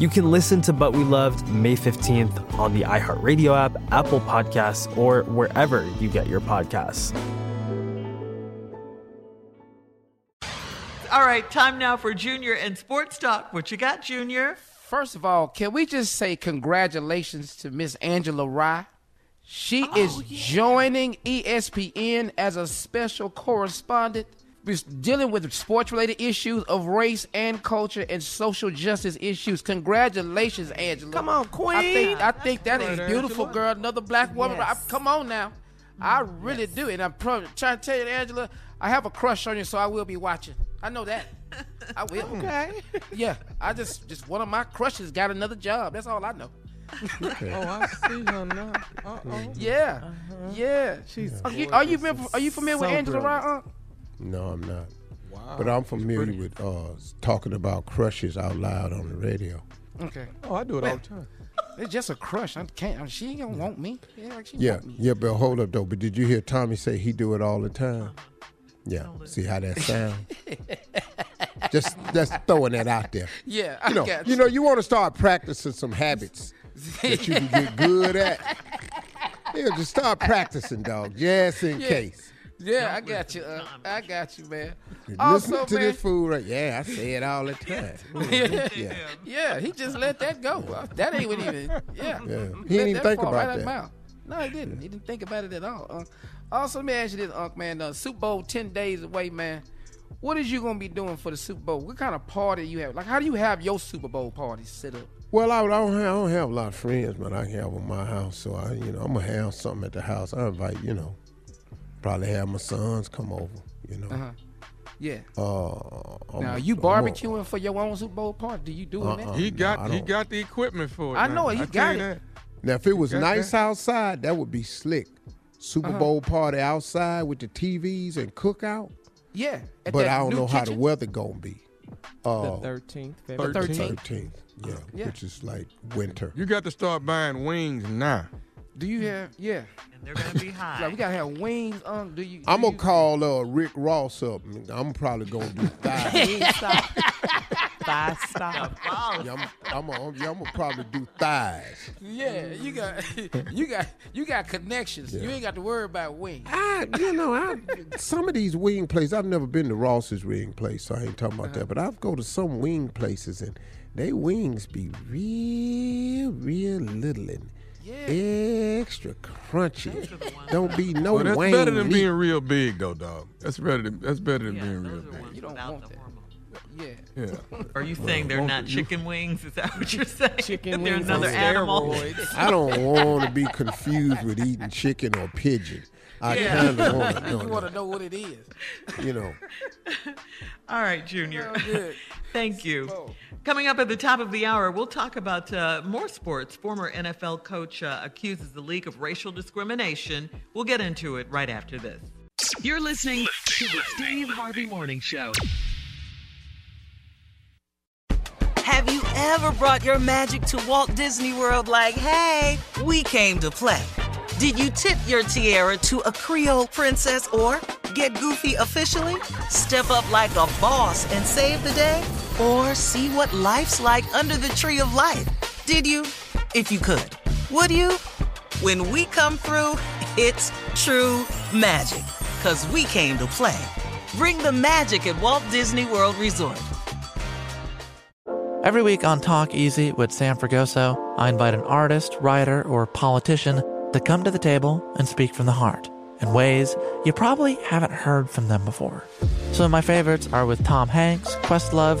You can listen to But We Loved May 15th on the iHeartRadio app, Apple Podcasts, or wherever you get your podcasts. All right, time now for Junior and Sports Talk. What you got, Junior? First of all, can we just say congratulations to Miss Angela Rye? She Oh, is joining E ESPN as a special correspondent, We're dealing with sports related issues of race and culture and social justice issues. Congratulations, Angela. Come on, I think, I think that is beautiful, Angela. girl. Another black woman. Yes. I- come on now. I mm, really do. And I'm pro- trying to tell you, Angela, I have a crush on you, so I will be watching. I know that. I will. Okay. Yeah, I just just one of my crushes got another job. That's all I know. Oh, I see her now. Uh-oh. Yeah, uh-huh. yeah. She's Are you are you, are you familiar with So Angela brilliant. Rye? Unc? No, I'm not. Wow. But I'm familiar with uh, talking about crushes out loud on the radio. Okay. Oh, I do it Well, all the time. It's just a crush. I can't. I mean, she ain't gonna want me. Yeah, like she Yeah, want me. yeah, but hold up though. But did you hear Tommy say he do it all the time? Yeah. See how that sound? just just throwing that out there. Yeah, I You know, got you know, you want to start practicing some habits that you can get good at. Yeah, just start practicing, dog, just in Yeah. case. Yeah, I got you. Uh, I got you, man. Listen Also, to man, this fool right. Yeah, I say it all the time. yeah. yeah, yeah, he just let that go. Uh, That ain't what even. Yeah, Yeah. He didn't even think about right that. the. No, he didn't. He didn't think about it at all. Uh, also, let me ask you this, Unc, man. Uh, Super Bowl ten days away, man. What is you gonna be doing for the Super Bowl? What kind of party you have? Like, how do you have your Super Bowl party set up? Well, I, I, don't have, I don't have a lot of friends, but I can have in my house. So I, you know, I'm gonna have something at the house. I invite, you know, probably have my sons come over. You know. Uh-huh. Yeah. Uh, now, a- you I'm a- barbecuing for your own Super Bowl party? Do you do Uh-uh. that? He got I he got the equipment for it. I know it. He I got it. that. Now, if it was nice that? outside, that would be slick. Super Uh-huh. Bowl party outside with the TVs and cookout. Yeah. But I don't new know how the weather gonna be. Uh, thirteenth. The 13th. 13th, yeah, Yeah. which is like winter. You got to start buying wings now. Do you have? Yeah. And they're gonna be high. Like we gotta have wings. Um. Do you? do I'm gonna you- call uh, Rick Ross up. I'm probably gonna do thighs. thigh stop. Yeah, I'm, I'm, I'm, yeah, I'm gonna probably do thighs. Yeah, you got you got you got connections. You ain't got to worry about wings. I, you know, I, some of these wing places. I've never been to Ross's wing place, so I ain't talking about Uh-huh. that. But I've go to some wing places, and they wings be real, real little and extra crunchy. Don't be no Well, that's wang better than meat. being real big, though, dog. That's better than that's better than being real big. You don't want that. Yeah. Yeah. Are you saying they're won't chicken wings? Is that what you're saying? Chicken they're wings on another animal. I don't want to be confused with eating chicken or pigeon. I Yeah. kind of want to You know. want to know what it is. You know. All right, Junior. Good. Thank you. Coming up at the top of the hour, we'll talk about uh, more sports. Former NFL coach uh, accuses the league of racial discrimination. We'll get into it right after this. You're listening to the Steve Harvey Morning Show. Have you ever brought your magic to Walt Disney World like, hey, we came to play? Did you tip your tiara to a Creole princess or get goofy officially? Step up like a boss and save the day? Or see what life's like under the tree of life? Did you? If you could. Would you? When we come through, it's true magic. Cause we came to play. Bring the magic at Walt Disney World Resort. Every week on Talk Easy with Sam Fragoso, I invite an artist, writer, or politician to come to the table and speak from the heart in ways you probably haven't heard from them before. Some of my favorites are with Tom Hanks, Questlove,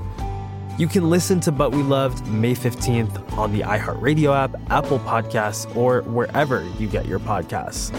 You can listen to But We Loved May 15th on the iHeartRadio app, Apple Podcasts, or wherever you get your podcasts.